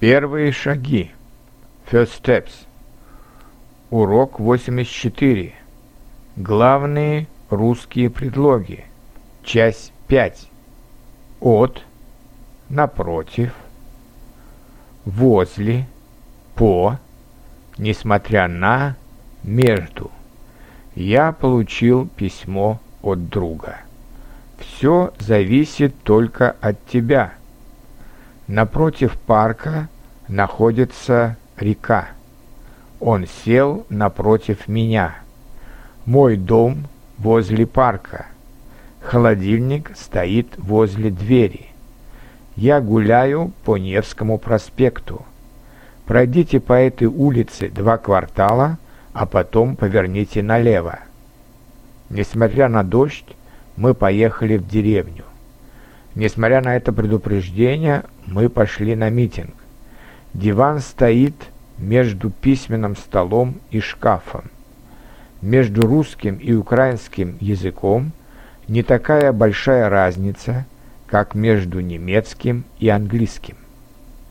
Первые шаги. First steps. Урок 84. Главные русские предлоги. Часть 5. От, напротив, возле, по, несмотря на, между. Я получил письмо от друга. Все зависит только от тебя. Напротив парка находится река. Он сел напротив меня. Мой дом возле парка. Холодильник стоит возле двери. Я гуляю по Невскому проспекту. Пройдите по этой улице два квартала, а потом поверните налево. Несмотря на дождь, мы поехали в деревню. Несмотря на это предупреждение, мы пошли на митинг. Диван стоит между письменным столом и шкафом. Между русским и украинским языком не такая большая разница, как между немецким и английским.